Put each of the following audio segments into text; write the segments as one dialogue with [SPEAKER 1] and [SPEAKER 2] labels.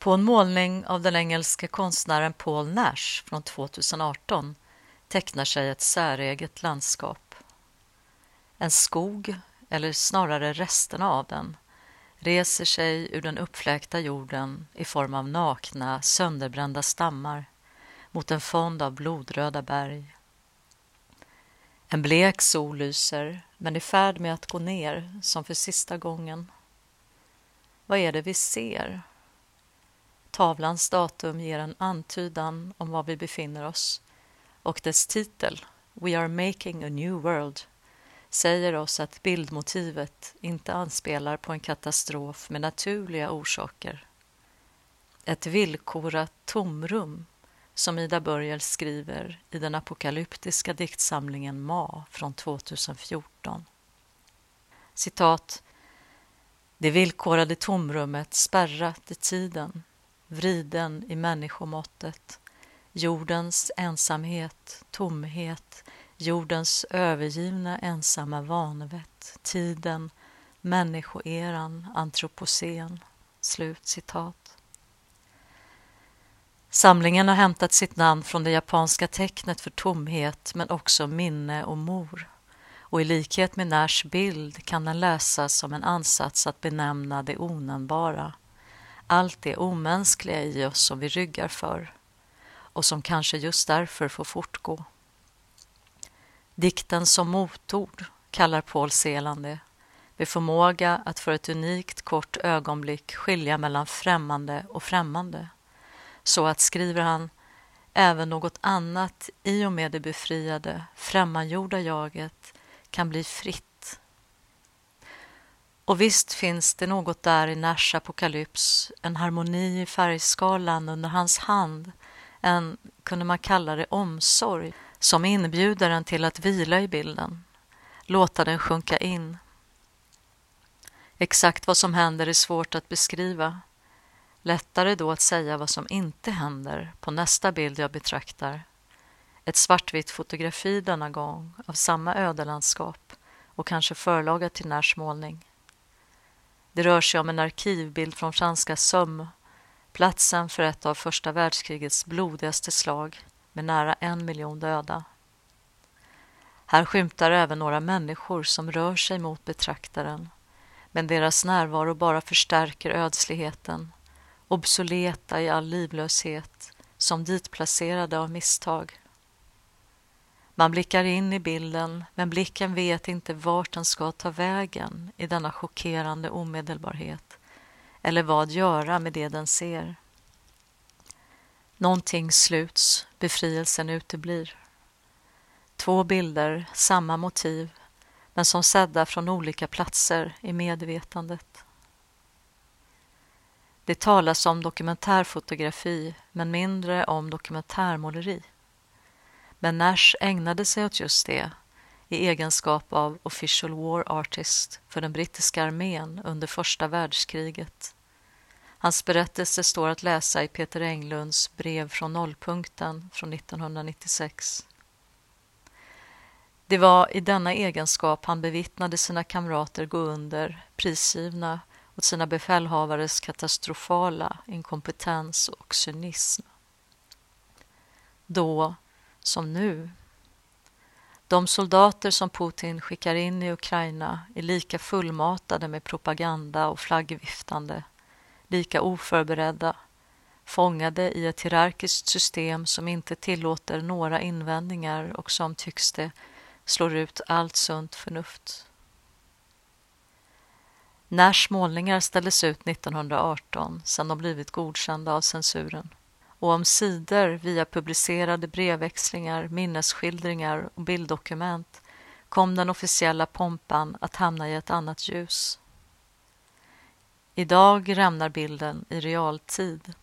[SPEAKER 1] På en målning av den engelske konstnären Paul Nash från 2018 tecknar sig ett säreget landskap. En skog, eller snarare resterna av den, reser sig ur den uppfläkta jorden i form av nakna, sönderbrända stammar mot en fond av blodröda berg. En blek sol lyser, men i färd med att gå ner som för sista gången. Vad är det vi ser? Tavlans datum ger en antydan om var vi befinner oss och dess titel, We are making a new world, säger oss att bildmotivet inte anspelar på en katastrof med naturliga orsaker. Ett villkorat tomrum, som Ida Börjel skriver i den apokalyptiska diktsamlingen Ma från 2014. Citat. Det villkorade tomrummet spärrat i tiden, vriden i människomåttet, jordens ensamhet, tomhet, jordens övergivna ensamma vanvett, tiden, människoeran, antropocen. Slut citat. Samlingen har hämtat sitt namn från det japanska tecknet för tomhet men också minne och mor. Och i likhet med Nash bild kan den läsas som en ansats att benämna det onämnbara. Allt det omänskliga i oss som vi ryggar för och som kanske just därför får fortgå. Dikten som motord kallar Paul Celan det, med förmåga att för ett unikt kort ögonblick skilja mellan främmande och främmande. Så att, skriver han, även något annat i och med det befriade, främmangjorda jaget kan bli fritt. Och visst finns det något där i Nash apokalyps, en harmoni i färgskalan under hans hand, en, kunde man kalla det, omsorg som inbjuder en till att vila i bilden, låta den sjunka in. Exakt vad som händer är svårt att beskriva. Lättare då att säga vad som inte händer på nästa bild jag betraktar. Ett svartvitt fotografi denna gång av samma ödelandskap och kanske förlaga till Nashs målning. Det rör sig om en arkivbild från franska Somme, platsen för ett av första världskrigets blodigaste slag med nära en miljon döda. Här skymtar även några människor som rör sig mot betraktaren, men deras närvaro bara förstärker ödsligheten, obsoleta i all livlöshet, som ditplacerade av misstag. Man blickar in i bilden, men blicken vet inte vart den ska ta vägen i denna chockerande omedelbarhet, eller vad göra med det den ser. Någonting sluts, befrielsen uteblir. Två bilder, samma motiv, men som sedda från olika platser i medvetandet. Det talas om dokumentärfotografi, men mindre om dokumentärmåleri. Men Nash ägnade sig åt just det i egenskap av Official War Artist för den brittiska armén under första världskriget Hans berättelse står att läsa i Peter Englunds Brev från nollpunkten från 1996. Det var i denna egenskap han bevittnade sina kamrater gå under, prisgivna åt sina befälhavares katastrofala inkompetens och cynism. Då, som nu. De soldater som Putin skickar in i Ukraina är lika fullmatade med propaganda och flaggviftande lika oförberedda, fångade i ett hierarkiskt system som inte tillåter några invändningar och som, tycks det, slår ut allt sunt förnuft. Nashs målningar ställdes ut 1918 sedan de blivit godkända av censuren och om sidor via publicerade brevväxlingar, minnesskildringar och bilddokument kom den officiella pompan att hamna i ett annat ljus. Idag rämnar bilden i realtid.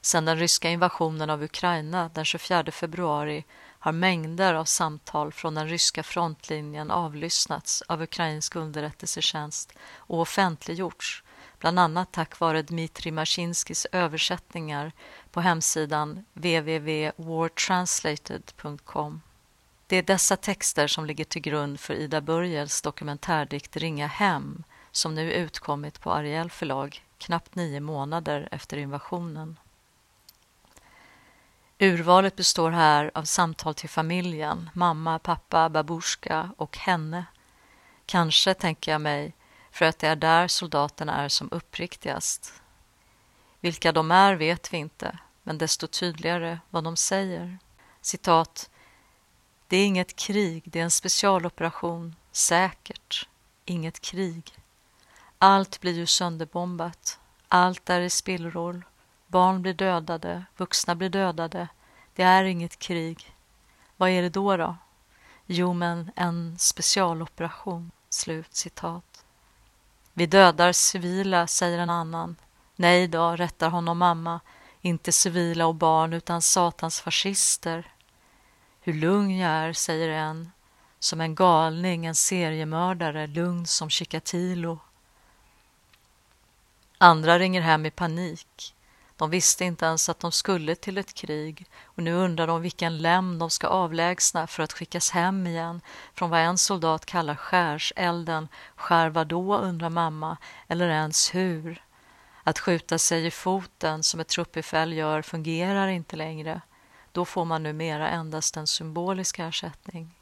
[SPEAKER 1] Sedan den ryska invasionen av Ukraina den 24 februari har mängder av samtal från den ryska frontlinjen avlyssnats av ukrainsk underrättelsetjänst och offentliggjorts, bland annat tack vare Dmitrij Maskinskis översättningar på hemsidan www.wartranslated.com. Det är dessa texter som ligger till grund för Ida Börjels dokumentärdikt Ringa hem som nu utkommit på Ariel förlag knappt nio månader efter invasionen. Urvalet består här av samtal till familjen, mamma, pappa, babusjka och henne. Kanske, tänker jag mig, för att det är där soldaterna är som uppriktigast. Vilka de är vet vi inte, men desto tydligare vad de säger. Citat. Det är inget krig, det är en specialoperation. Säkert. Inget krig. Allt blir ju sönderbombat. Allt är i spillror. Barn blir dödade, vuxna blir dödade. Det är inget krig. Vad är det då då? Jo, men en specialoperation. Slut citat. Vi dödar civila, säger en annan. Nej då, rättar honom mamma. Inte civila och barn, utan satans fascister. Hur lugn jag är, säger en. Som en galning, en seriemördare, lugn som Chikatilo. Andra ringer hem i panik. De visste inte ens att de skulle till ett krig och nu undrar de vilken läm de ska avlägsna för att skickas hem igen från vad en soldat kallar skärselden. Skär vadå, undrar mamma, eller ens hur? Att skjuta sig i foten som ett truppbefäl gör fungerar inte längre. Då får man numera endast en symbolisk ersättning.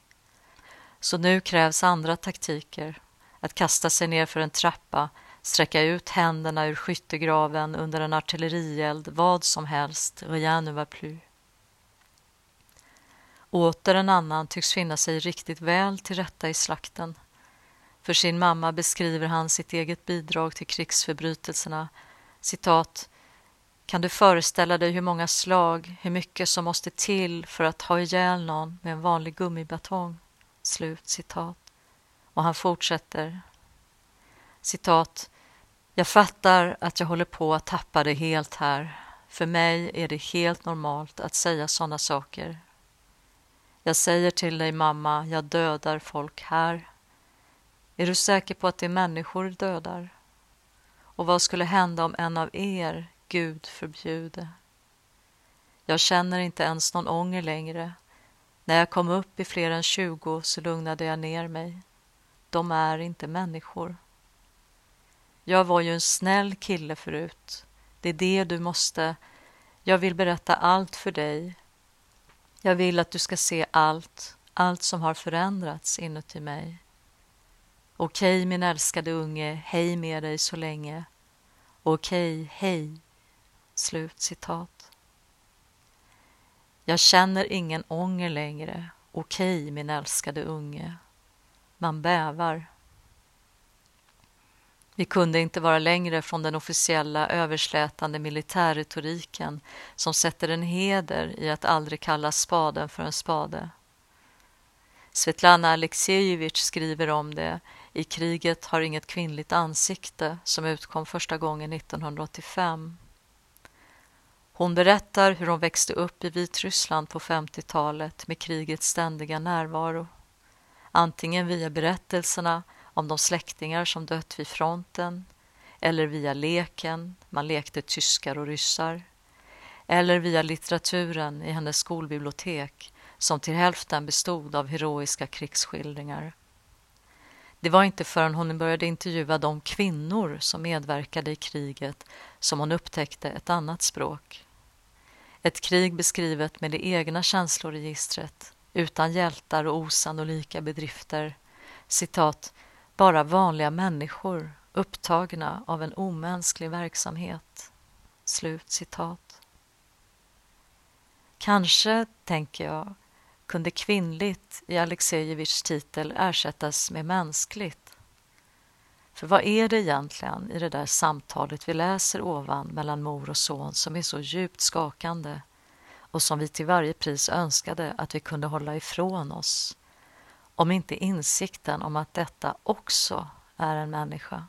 [SPEAKER 1] Så nu krävs andra taktiker. Att kasta sig ner för en trappa, sträcka ut händerna ur skyttegraven under en artillerield, vad som helst, rien ne va plus. Åter en annan tycks finna sig riktigt väl till rätta i slakten. För sin mamma beskriver han sitt eget bidrag till krigsförbrytelserna. Citat. Kan du föreställa dig hur många slag, hur mycket som måste till för att ha ihjäl någon med en vanlig gummibatong? Slut citat. Och han fortsätter. Citat. Jag fattar att jag håller på att tappa det helt här. För mig är det helt normalt att säga sådana saker. Jag säger till dig mamma, jag dödar folk här. Är du säker på att det är människor dödar? Och vad skulle hända om en av er, Gud förbjude? Jag känner inte ens någon ånger längre. När jag kom upp i fler än tjugo så lugnade jag ner mig. De är inte människor. Jag var ju en snäll kille förut. Det är det du måste... Jag vill berätta allt för dig. Jag vill att du ska se allt, allt som har förändrats inuti mig. Okej, min älskade unge, hej med dig så länge. Okej, hej. Slut citat. Jag känner ingen ånger längre. Okej, min älskade unge. Man bävar. Vi kunde inte vara längre från den officiella överslätande militärretoriken som sätter en heder i att aldrig kalla spaden för en spade. Svetlana Aleksejevitj skriver om det i Kriget har inget kvinnligt ansikte som utkom första gången 1985. Hon berättar hur hon växte upp i Vitryssland på 50-talet med krigets ständiga närvaro. Antingen via berättelserna om de släktingar som dött vid fronten eller via leken, man lekte tyskar och ryssar eller via litteraturen i hennes skolbibliotek som till hälften bestod av heroiska krigsskildringar. Det var inte förrän hon började intervjua de kvinnor som medverkade i kriget som hon upptäckte ett annat språk. Ett krig beskrivet med det egna känsloregistret, utan hjältar och osannolika bedrifter. Citat, bara vanliga människor upptagna av en omänsklig verksamhet. Slut citat. Kanske, tänker jag, kunde kvinnligt i Alexejevitjs titel ersättas med mänskligt. För vad är det egentligen i det där samtalet vi läser ovan mellan mor och son som är så djupt skakande och som vi till varje pris önskade att vi kunde hålla ifrån oss om inte insikten om att detta också är en människa.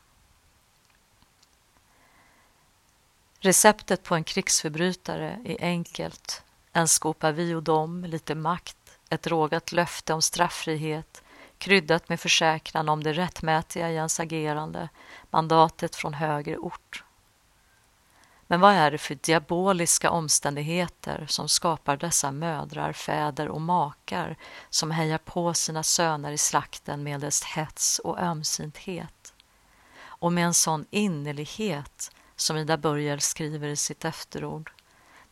[SPEAKER 1] Receptet på en krigsförbrytare är enkelt. En skopa vi och dom, lite makt, ett rågat löfte om strafffrihet kryddat med försäkran om det rättmätiga i ens agerande, mandatet från högre ort. Men vad är det för diaboliska omständigheter som skapar dessa mödrar, fäder och makar som hejar på sina söner i slakten medelst hets och ömsinthet? Och med en sån innerlighet som Ida Börjel skriver i sitt efterord.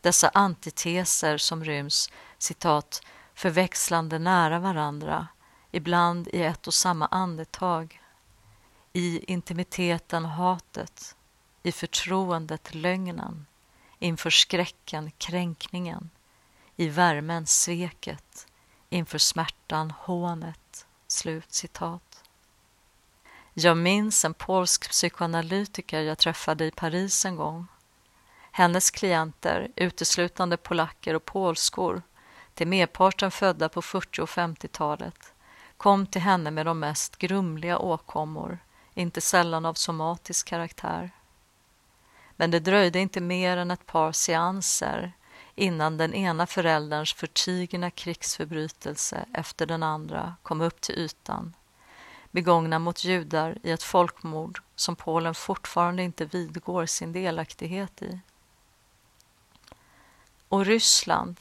[SPEAKER 1] Dessa antiteser som ryms, citat, förväxlande nära varandra, ibland i ett och samma andetag. I intimiteten hatet, i förtroendet lögnen, inför skräcken kränkningen, i värmen sveket, inför smärtan hånet. Slut citat. Jag minns en polsk psykoanalytiker jag träffade i Paris en gång. Hennes klienter, uteslutande polacker och polskor, till merparten födda på 40 och 50-talet, kom till henne med de mest grumliga åkommor, inte sällan av somatisk karaktär. Men det dröjde inte mer än ett par seanser innan den ena förälderns förtigna krigsförbrytelse efter den andra kom upp till ytan begångna mot judar i ett folkmord som Polen fortfarande inte vidgår sin delaktighet i. Och Ryssland,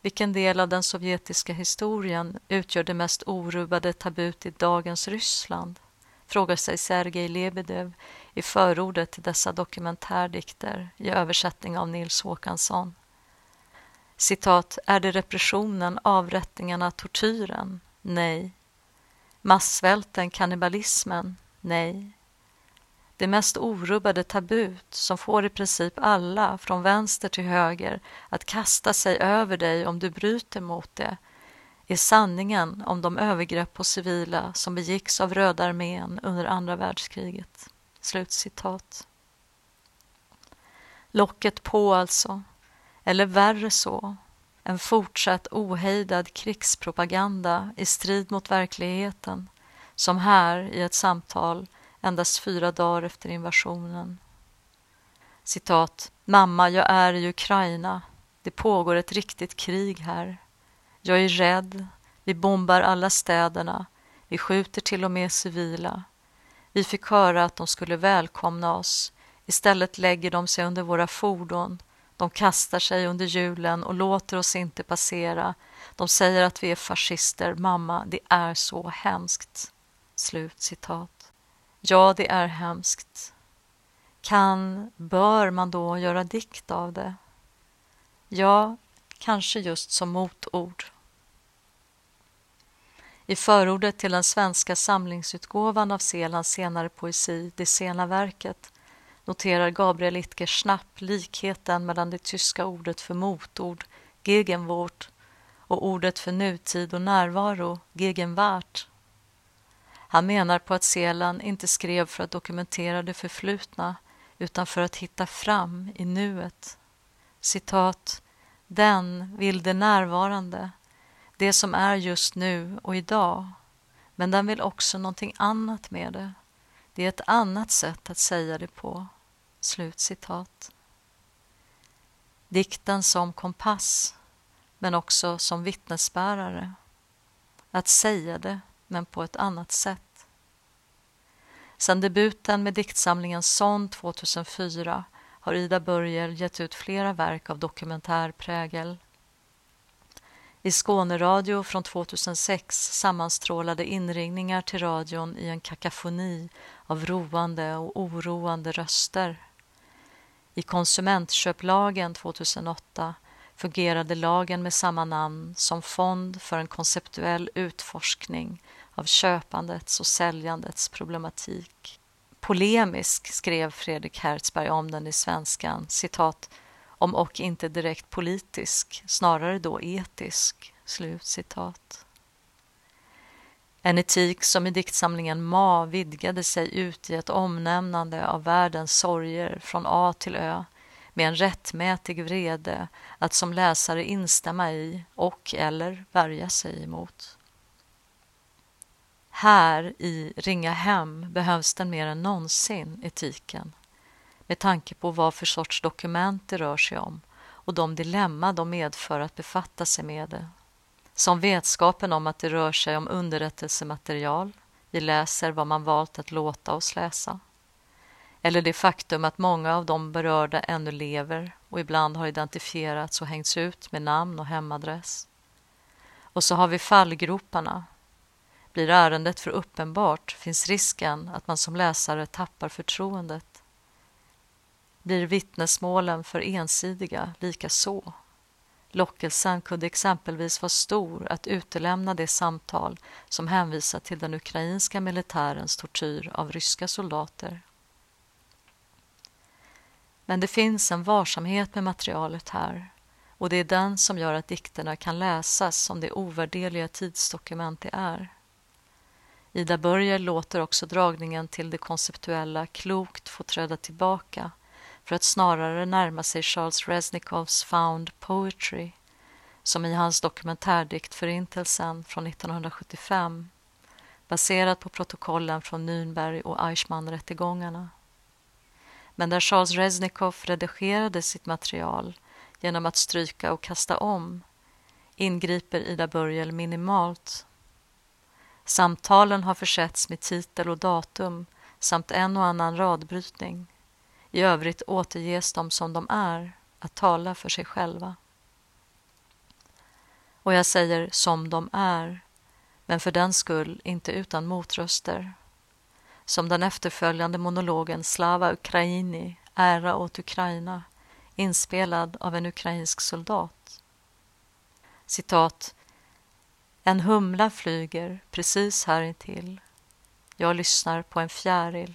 [SPEAKER 1] vilken del av den sovjetiska historien utgör det mest orubbade tabut i dagens Ryssland? frågar sig Sergej Lebedev i förordet till dessa dokumentärdikter i översättning av Nils Håkansson. Citat, är det repressionen, avrättningarna, tortyren? Nej. Massvälten, kannibalismen? Nej. Det mest orubbade tabut som får i princip alla, från vänster till höger, att kasta sig över dig om du bryter mot det, är sanningen om de övergrepp på civila som begicks av Röda armén under andra världskriget. Slutcitat. Locket på alltså, eller värre så, en fortsatt ohejdad krigspropaganda i strid mot verkligheten, som här i ett samtal endast fyra dagar efter invasionen. Citat. Mamma, jag är i Ukraina. Det pågår ett riktigt krig här. Jag är rädd. Vi bombar alla städerna. Vi skjuter till och med civila. Vi fick höra att de skulle välkomna oss. Istället lägger de sig under våra fordon. De kastar sig under hjulen och låter oss inte passera. De säger att vi är fascister. Mamma, det är så hemskt. Slut citat. Ja, det är hemskt. Kan, bör man då göra dikt av det? Ja, kanske just som motord. I förordet till den svenska samlingsutgåvan av Selands senare poesi, Det sena verket, noterar Gabriel Itker snabbt likheten mellan det tyska ordet för motord, Gegenwort, och ordet för nutid och närvaro, Gegenwart. Han menar på att Selan inte skrev för att dokumentera det förflutna utan för att hitta fram i nuet. Citat. Den vill det närvarande, det som är just nu och idag. Men den vill också någonting annat med det. Det är ett annat sätt att säga det på. Slut citat. Dikten som kompass, men också som vittnesbärare. Att säga det, men på ett annat sätt. Sedan debuten med diktsamlingen Sond 2004 har Ida Börjer gett ut flera verk av dokumentärprägel. I Skåneradio från 2006 sammanstrålade inringningar till radion i en kakafoni av roande och oroande röster. I konsumentköplagen 2008 fungerade lagen med samma namn som fond för en konceptuell utforskning av köpandets och säljandets problematik. Polemisk skrev Fredrik Hertzberg om den i Svenskan, citat, om och inte direkt politisk, snarare då etisk. Slut citat. En etik som i diktsamlingen Ma vidgade sig ut i ett omnämnande av världens sorger från A till Ö med en rättmätig vrede att som läsare instämma i och eller värja sig emot. Här i Ringa hem behövs den mer än någonsin, etiken, med tanke på vad för sorts dokument det rör sig om och de dilemma de medför att befatta sig med det. Som vetskapen om att det rör sig om underrättelsematerial, vi läser vad man valt att låta oss läsa. Eller det faktum att många av de berörda ännu lever och ibland har identifierats och hängts ut med namn och hemadress. Och så har vi fallgroparna. Blir ärendet för uppenbart finns risken att man som läsare tappar förtroendet blir vittnesmålen för ensidiga lika så. Lockelsen kunde exempelvis vara stor att utelämna det samtal som hänvisar till den ukrainska militärens tortyr av ryska soldater. Men det finns en varsamhet med materialet här och det är den som gör att dikterna kan läsas som det ovärdeliga tidsdokument det är. Ida Börjer låter också dragningen till det konceptuella klokt få träda tillbaka för att snarare närma sig Charles Resnikovs Found Poetry som i hans dokumentärdikt Förintelsen från 1975 baserad på protokollen från Nürnberg och Eichmann-rättegångarna. Men där Charles Resnikov redigerade sitt material genom att stryka och kasta om ingriper Ida Börjel minimalt. Samtalen har försetts med titel och datum samt en och annan radbrytning. I övrigt återges de som de är, att tala för sig själva. Och jag säger som de är, men för den skull inte utan motröster. Som den efterföljande monologen Slava Ukraini, ära åt Ukraina, inspelad av en ukrainsk soldat. Citat. En humla flyger precis här intill. Jag lyssnar på en fjäril,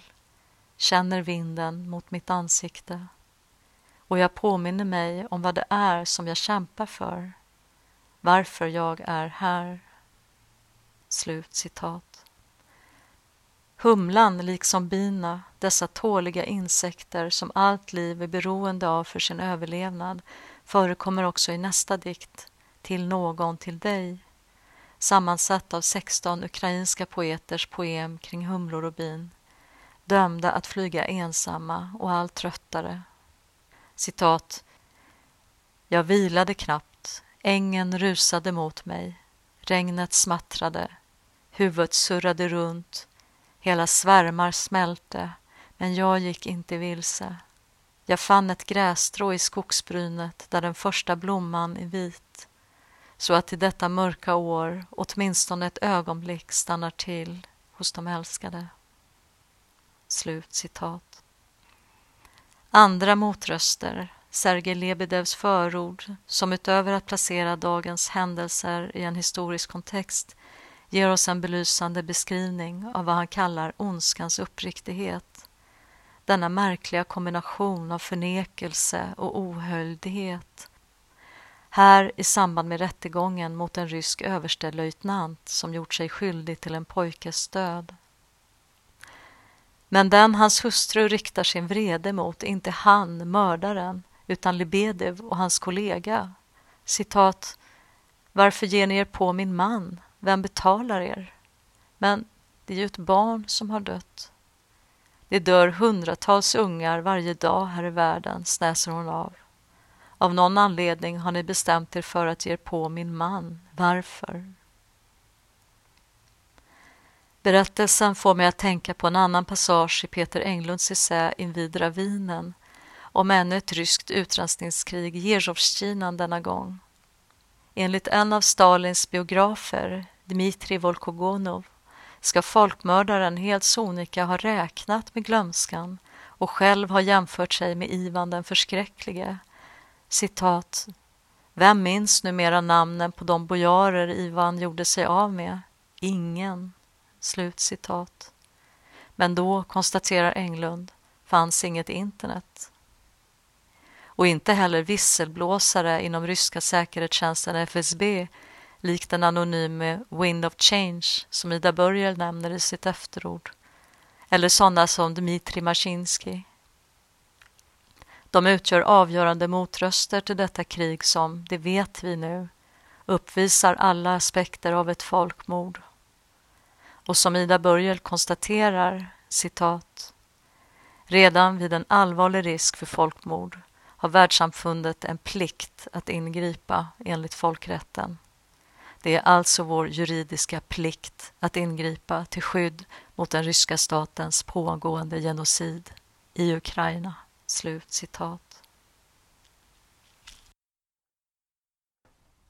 [SPEAKER 1] känner vinden mot mitt ansikte och jag påminner mig om vad det är som jag kämpar för, varför jag är här. Slut citat. Humlan liksom bina, dessa tåliga insekter som allt liv är beroende av för sin överlevnad, förekommer också i nästa dikt, Till någon, till dig, sammansatt av 16 ukrainska poeters poem kring humlor och bin, dömda att flyga ensamma och allt tröttare. Citat. Jag vilade knappt, ängen rusade mot mig, regnet smattrade, huvudet surrade runt, Hela svärmar smälte, men jag gick inte vilse. Jag fann ett grässtrå i skogsbrynet där den första blomman är vit, så att i detta mörka år åtminstone ett ögonblick stannar till hos de älskade. Slut citat. Andra motröster, Sergej Lebedevs förord, som utöver att placera dagens händelser i en historisk kontext ger oss en belysande beskrivning av vad han kallar ondskans uppriktighet. Denna märkliga kombination av förnekelse och ohöljdighet. Här i samband med rättegången mot en rysk överstelöjtnant som gjort sig skyldig till en pojkes död. Men den hans hustru riktar sin vrede mot är inte han, mördaren, utan Lebedev och hans kollega. Citat. Varför ger ni er på min man? Vem betalar er? Men det är ju ett barn som har dött. Det dör hundratals ungar varje dag här i världen, snäser hon av. Av någon anledning har ni bestämt er för att ge er på min man. Varför? Berättelsen får mig att tänka på en annan passage i Peter Englunds essä Invid ravinen om ännu ett ryskt utrensningskrig i Jezjovskinan denna gång. Enligt en av Stalins biografer, Dmitrij Volkogonov, ska folkmördaren helt sonika ha räknat med glömskan och själv ha jämfört sig med Ivan den förskräcklige. Citat. Vem minns numera namnen på de bojarer Ivan gjorde sig av med? Ingen. Slut citat. Men då, konstaterar Englund, fanns inget internet och inte heller visselblåsare inom ryska säkerhetstjänsten FSB likt den anonyme Wind of Change som Ida Börjel nämner i sitt efterord eller sådana som Dmitrij Mashinsky. De utgör avgörande motröster till detta krig som, det vet vi nu, uppvisar alla aspekter av ett folkmord. Och som Ida Börjel konstaterar, citat, redan vid en allvarlig risk för folkmord har världssamfundet en plikt att ingripa enligt folkrätten. Det är alltså vår juridiska plikt att ingripa till skydd mot den ryska statens pågående genocid i Ukraina." Slut citat.